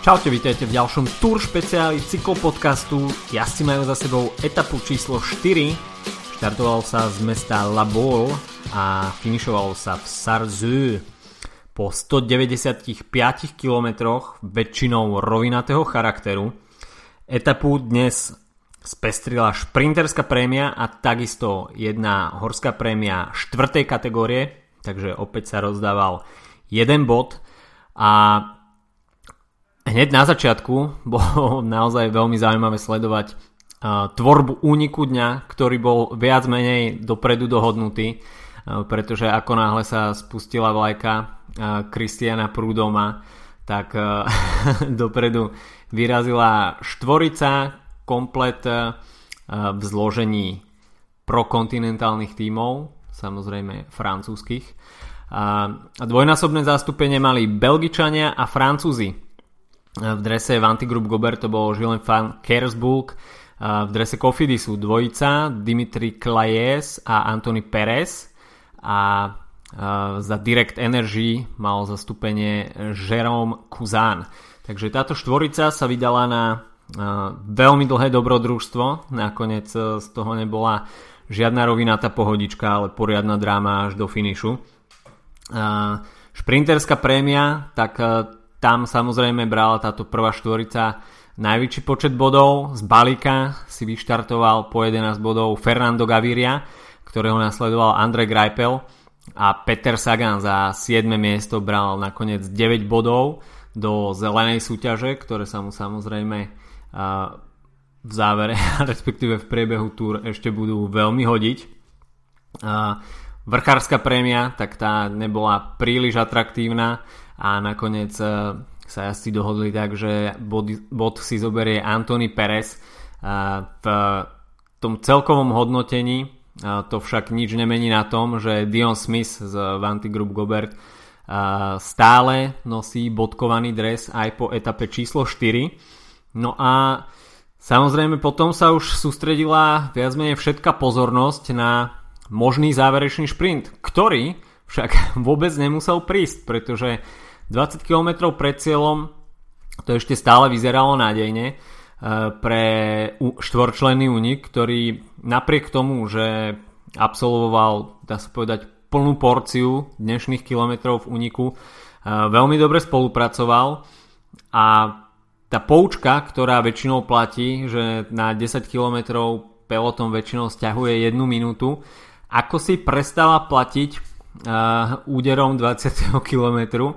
Čaute, vítajte v ďalšom Tour špeciáli cyklopodcastu. Jazdci majú za sebou etapu číslo 4. Štartoval sa z mesta La Baule a finišoval sa v Sarzeux po 195 km väčšinou rovinatého charakteru. Etapu dnes spestrila šprinterská prémia a takisto jedna horská prémia štvrtej kategórie, takže opäť sa rozdával jeden bod a hneď na začiatku bolo naozaj veľmi zaujímavé sledovať tvorbu úniku dňa, ktorý bol viac menej dopredu dohodnutý, pretože ako náhle sa spustila vlajka Kristiana Prúdoma, tak dopredu vyrazila štvorica komplet v zložení prokontinentálnych tímov, samozrejme francúzskych. A dvojnásobné zastúpenie mali Belgičania a Francúzi v drese Vanty Group Gobert to bol Žilen Fan Kersburg, v drese Kofidisu dvojica Dimitri Klajes a Antony Perez a za Direct Energy mal zastúpenie Jerome Kuzán. Takže táto štvorica sa vydala na veľmi dlhé dobrodružstvo. Nakoniec z toho nebola žiadna rovinatá pohodička, ale poriadna dráma až do finišu. Šprinterská prémia, tak tam samozrejme brala táto prvá štvorica najväčší počet bodov. Z balíka si vyštartoval po 11 bodov Fernando Gaviria, ktorého nasledoval Andrej Greipel a Peter Sagan za 7. miesto bral nakoniec 9 bodov do zelenej súťaže, ktoré sa mu samozrejme v závere, respektíve v priebehu túr ešte budú veľmi hodiť. Vrchárska prémia, tak tá nebola príliš atraktívna a nakoniec e, sa asi dohodli tak, že bod, bod si zoberie Anthony Perez v tom celkovom hodnotení to však nič nemení na tom, že Dion Smith z Vanty Group Gobert stále nosí bodkovaný dres aj po etape číslo 4. No a samozrejme potom sa už sústredila viac menej všetká pozornosť na možný záverečný šprint, ktorý však vôbec nemusel prísť, pretože 20 km pred cieľom to ešte stále vyzeralo nádejne eh, pre štvorčlenný únik, ktorý napriek tomu, že absolvoval, dá sa povedať, plnú porciu dnešných kilometrov v úniku, eh, veľmi dobre spolupracoval a tá poučka, ktorá väčšinou platí, že na 10 km peloton väčšinou stiahuje jednu minútu, ako si prestala platiť uh, úderom 20 km,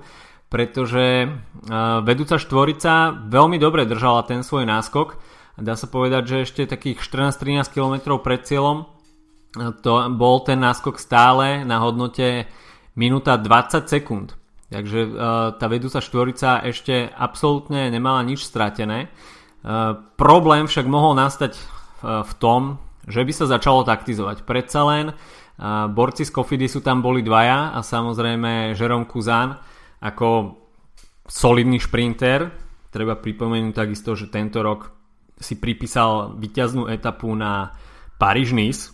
pretože uh, vedúca štvorica veľmi dobre držala ten svoj náskok. Dá sa povedať, že ešte takých 14-13 km pred cieľom uh, to bol ten náskok stále na hodnote minúta 20 sekúnd. Takže uh, tá vedúca štvorica ešte absolútne nemala nič stratené. Problém však mohol nastať v tom, že by sa začalo taktizovať. Predsa len borci z Kofidisu tam boli dvaja a samozrejme Jerome Kuzan ako solidný šprinter. Treba pripomenúť takisto, že tento rok si pripísal vyťaznú etapu na Paríž-Nice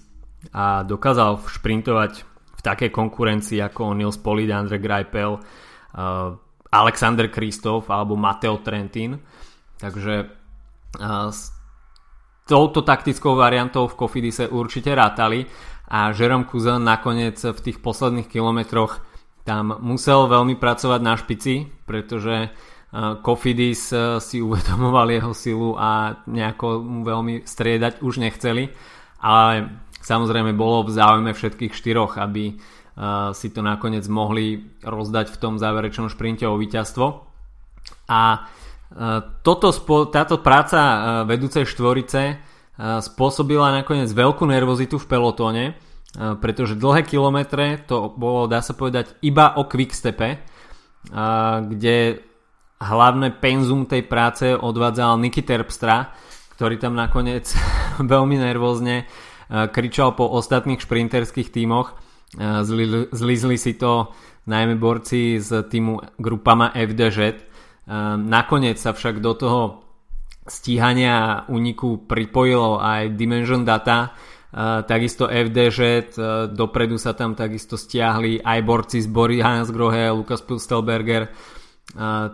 a dokázal šprintovať v takej konkurencii ako Nils Polid, Andre Greipel, uh, Alexander Kristof alebo Mateo Trentin. Takže uh, s touto taktickou variantou v Kofidise určite rátali a Jerome Kuzen nakoniec v tých posledných kilometroch tam musel veľmi pracovať na špici, pretože Kofidis e, si uvedomoval jeho silu a nejako mu veľmi striedať už nechceli, ale samozrejme bolo v záujme všetkých štyroch, aby e, si to nakoniec mohli rozdať v tom záverečnom šprinte o víťazstvo. A toto, táto práca vedúcej štvorice spôsobila nakoniec veľkú nervozitu v pelotóne, pretože dlhé kilometre to bolo, dá sa povedať, iba o quickstepe, kde hlavné penzum tej práce odvádzal Niky Terpstra, ktorý tam nakoniec veľmi nervózne kričal po ostatných šprinterských tímoch. Zlizli si to najmä borci z týmu grupama FDŽ. Nakoniec sa však do toho stíhania úniku pripojilo aj Dimension Data, takisto FDŽ, dopredu sa tam takisto stiahli aj borci z Bory Hansgrohe, Lukas Pustelberger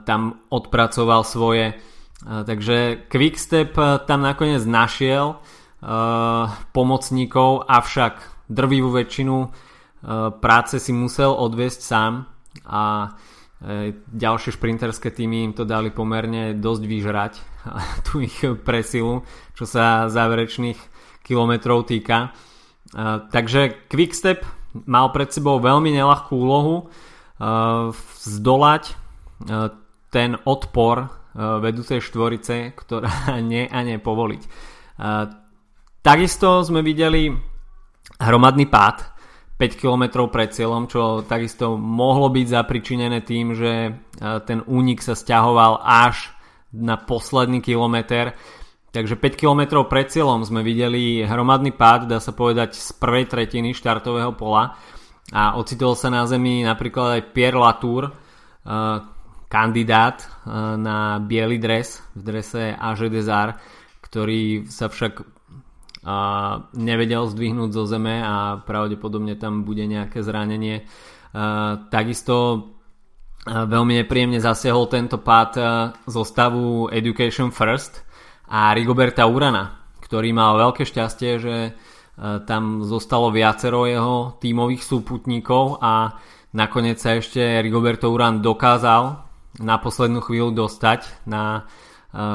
tam odpracoval svoje. Takže Quickstep tam nakoniec našiel pomocníkov, avšak drvivú väčšinu práce si musel odviesť sám a ďalšie šprinterské týmy im to dali pomerne dosť vyžrať tú ich presilu, čo sa záverečných kilometrov týka. Takže Quickstep mal pred sebou veľmi nelahkú úlohu zdolať ten odpor vedúcej štvorice, ktorá nie a nie povoliť. Takisto sme videli hromadný pád 5 km pred cieľom, čo takisto mohlo byť zapričinené tým, že ten únik sa stiahoval až na posledný kilometr. Takže 5 km pred cieľom sme videli hromadný pád, dá sa povedať, z prvej tretiny štartového pola a ocitol sa na zemi napríklad aj Pierre Latour, kandidát na biely dres v drese Age Desar, ktorý sa však nevedel zdvihnúť zo zeme a pravdepodobne tam bude nejaké zranenie. Takisto veľmi nepríjemne zasiahol tento pád zo stavu Education First a Rigoberta Urana, ktorý mal veľké šťastie, že tam zostalo viacero jeho tímových súputníkov a nakoniec sa ešte Rigoberto Uran dokázal na poslednú chvíľu dostať na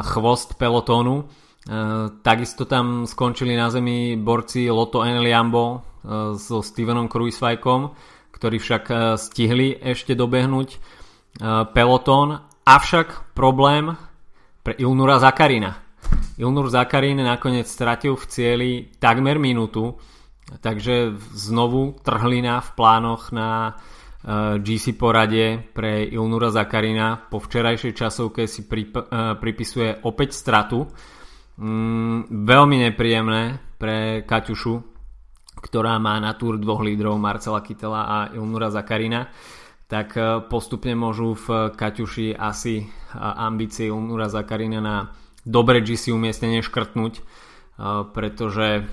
chvost pelotónu Eh, takisto tam skončili na zemi borci Lotto Eneliambo eh, so Stevenom Kruisvajkom, ktorí však stihli ešte dobehnúť pelotón. Avšak problém pre Ilnura Zakarina. Ilnur Zakarin nakoniec stratil v cieli takmer minútu, takže znovu trhlina v plánoch na GC porade pre Ilnura Zakarina. Po včerajšej časovke si pripisuje opäť stratu Mm, veľmi nepríjemné pre Kaťušu, ktorá má na túr dvoch lídrov Marcela Kytela a Ilnura Zakarina tak e, postupne môžu v Kaťuši asi e, ambície Ilnura Zakarina na dobre GC umiestnenie škrtnúť, e, pretože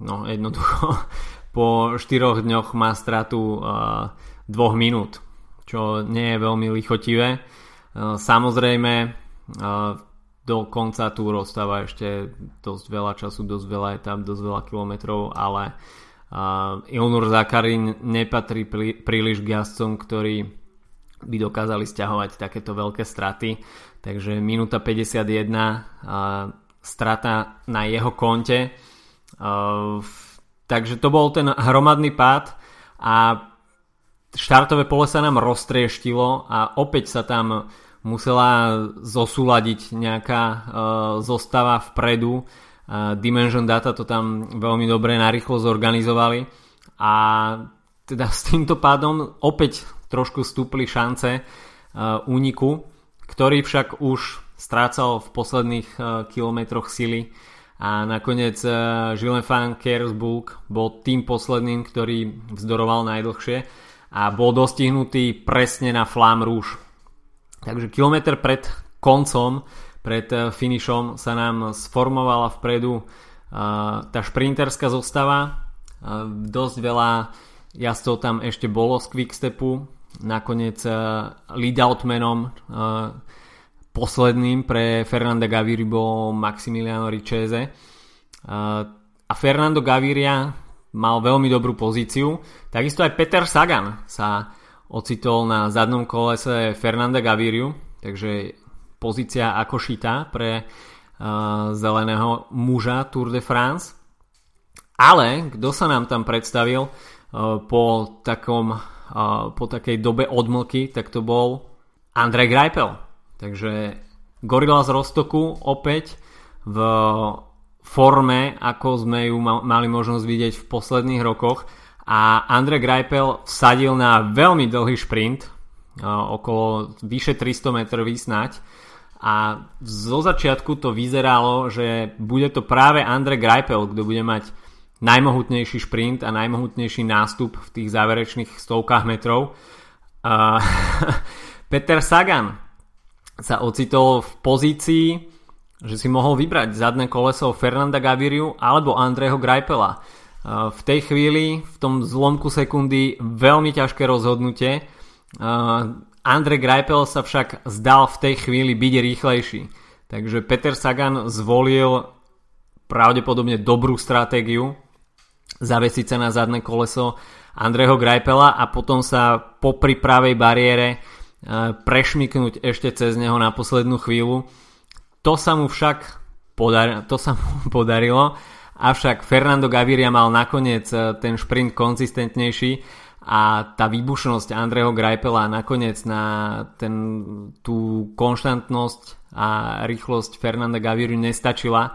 no jednoducho po 4 dňoch má stratu 2 minút, čo nie je veľmi lichotivé. Samozrejme do konca tu ostáva ešte dosť veľa času, dosť veľa etap, dosť veľa kilometrov, ale Ilnur Zakarin nepatrí prí, príliš k jazdcom, ktorí by dokázali stiahovať takéto veľké straty. Takže minúta 51 uh, strata na jeho konte. Takže to bol ten hromadný pád a štartové pole sa nám roztrieštilo a opäť sa tam musela zosúľadiť nejaká uh, zostava vpredu. Uh, Dimension Data to tam veľmi dobre narýchlo zorganizovali a teda s týmto pádom opäť trošku stúpli šance uh, úniku, ktorý však už strácal v posledných uh, kilometroch sily a nakoniec uh, Gilles van Kersburg bol tým posledným, ktorý vzdoroval najdlhšie a bol dostihnutý presne na Flam Rouge Takže kilometr pred koncom, pred eh, finišom sa nám sformovala vpredu tá šprinterská zostava. Dosť veľa jazdcov tam ešte bolo z Quickstepu. Nakoniec lead menom posledným pre Fernanda Gaviri bol Maximiliano Ricese. A Fernando Gaviria mal veľmi dobrú pozíciu. Takisto aj Peter Sagan sa ocitol na zadnom kolese Fernanda Gaviriu, takže pozícia ako šita pre zeleného muža Tour de France. Ale kto sa nám tam predstavil po, takom, po takej dobe odmlky, tak to bol Andrej Greipel. Takže Gorila z Rostoku opäť v forme, ako sme ju mali možnosť vidieť v posledných rokoch a Andre Greipel vsadil na veľmi dlhý šprint, okolo vyše 300 metrový snať a zo začiatku to vyzeralo, že bude to práve Andre Greipel, kto bude mať najmohutnejší šprint a najmohutnejší nástup v tých záverečných stovkách metrov. Uh, Peter Sagan sa ocitol v pozícii, že si mohol vybrať zadné koleso Fernanda Gaviriu alebo Andreho Greipela v tej chvíli, v tom zlomku sekundy, veľmi ťažké rozhodnutie. Andre Greipel sa však zdal v tej chvíli byť rýchlejší. Takže Peter Sagan zvolil pravdepodobne dobrú stratégiu, zavesiť sa na zadné koleso Andreho Greipela a potom sa po pravej bariére e, prešmiknúť ešte cez neho na poslednú chvíľu. To sa mu však podar- to sa mu podarilo, avšak Fernando Gaviria mal nakoniec e, ten šprint konzistentnejší a tá výbušnosť Andreho Greipela nakoniec na ten, tú konštantnosť a rýchlosť Fernanda Gaviriu nestačila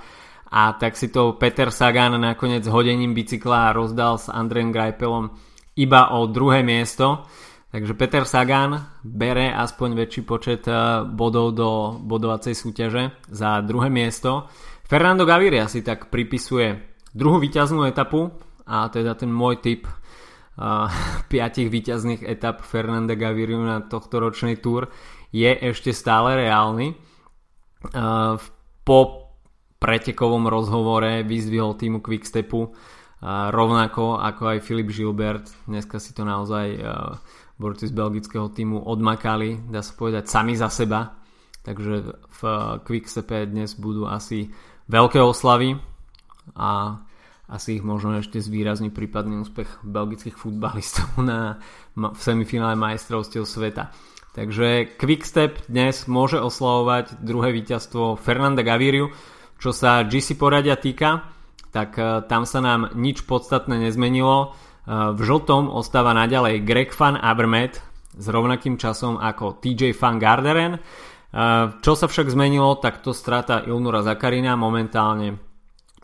a tak si to Peter Sagan nakoniec hodením bicykla rozdal s Andrejom Greipelom iba o druhé miesto. Takže Peter Sagan bere aspoň väčší počet eh, bodov do bodovacej súťaže za druhé miesto. Fernando Gaviria si tak pripisuje druhú výťaznú etapu a teda ten môj tip uh, piatich výťazných etap Fernanda Gaviriu na tohto ročný túr je ešte stále reálny. Uh, po pretekovom rozhovore vyzdvihol týmu Quickstepu rovnako ako aj Filip Gilbert. Dneska si to naozaj borci z belgického týmu odmakali, dá sa povedať, sami za seba. Takže v Quickstepe dnes budú asi veľké oslavy a asi ich možno ešte zvýrazní prípadný úspech belgických futbalistov na, v semifinále majstrovstiev sveta. Takže Quickstep dnes môže oslavovať druhé víťazstvo Fernanda Gaviriu, čo sa GC poradia týka, tak e, tam sa nám nič podstatné nezmenilo. E, v žltom ostáva naďalej Greg Van Avermaet s rovnakým časom ako TJ Van Garderen. E, čo sa však zmenilo, tak to strata Ilnura Zakarina momentálne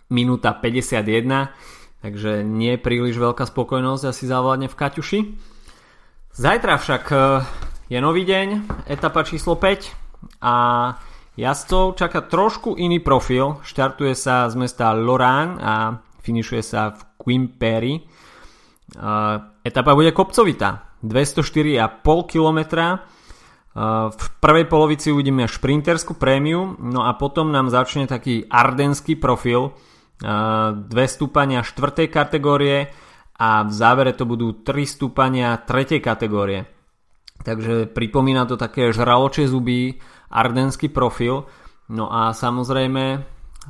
minúta 51, takže nie príliš veľká spokojnosť asi zavládne v Kaťuši. Zajtra však je nový deň, etapa číslo 5 a Jazdcov čaká trošku iný profil. Štartuje sa z mesta Lorán a finišuje sa v Quimpery. Etapa bude kopcovitá. 204,5 km. V prvej polovici uvidíme šprinterskú prémiu, no a potom nám začne taký ardenský profil. Dve stúpania 4. kategórie a v závere to budú 3 stúpania 3. kategórie. Takže pripomína to také žraločie zuby, ardenský profil. No a samozrejme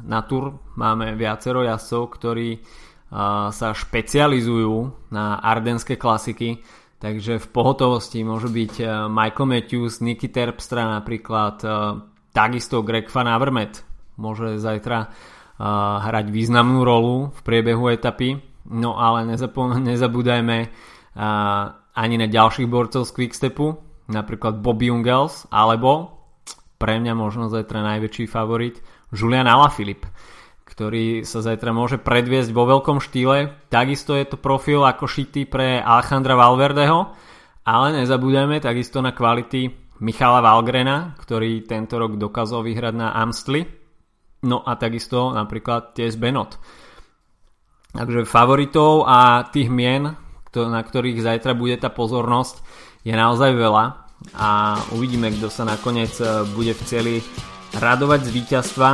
na tur máme viacero jazdcov, ktorí sa špecializujú na ardenské klasiky, takže v pohotovosti môže byť Michael Matthews, Niky Terpstra napríklad, takisto Greg Van Avermaet môže zajtra hrať významnú rolu v priebehu etapy, no ale nezabúdajme ani na ďalších borcov z Quickstepu, napríklad Bobby Ungels alebo pre mňa možno zajtra najväčší favorit Julian Alaphilippe ktorý sa zajtra môže predviesť vo veľkom štýle. Takisto je to profil ako šitý pre Alejandra Valverdeho, ale nezabúdajme takisto na kvality Michala Valgrena, ktorý tento rok dokázal vyhrať na Amstli. No a takisto napríklad TS Benot. Takže favoritov a tých mien, na ktorých zajtra bude tá pozornosť, je naozaj veľa a uvidíme, kto sa nakoniec e, bude v celi radovať z víťazstva.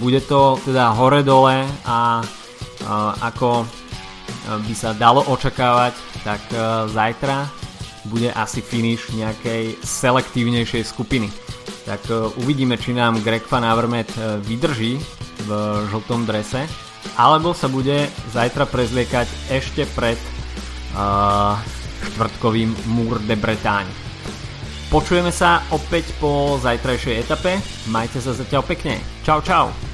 Bude to teda hore-dole a, a ako e, by sa dalo očakávať, tak e, zajtra bude asi finish nejakej selektívnejšej skupiny. Tak uvidíme, či nám Greg Van Avermaet vydrží v žltom drese, alebo sa bude zajtra prezliekať ešte pred štvrtkovým Mour de Bretagne. Počujeme sa opäť po zajtrajšej etape. Majte sa zatiaľ pekne. Čau, čau.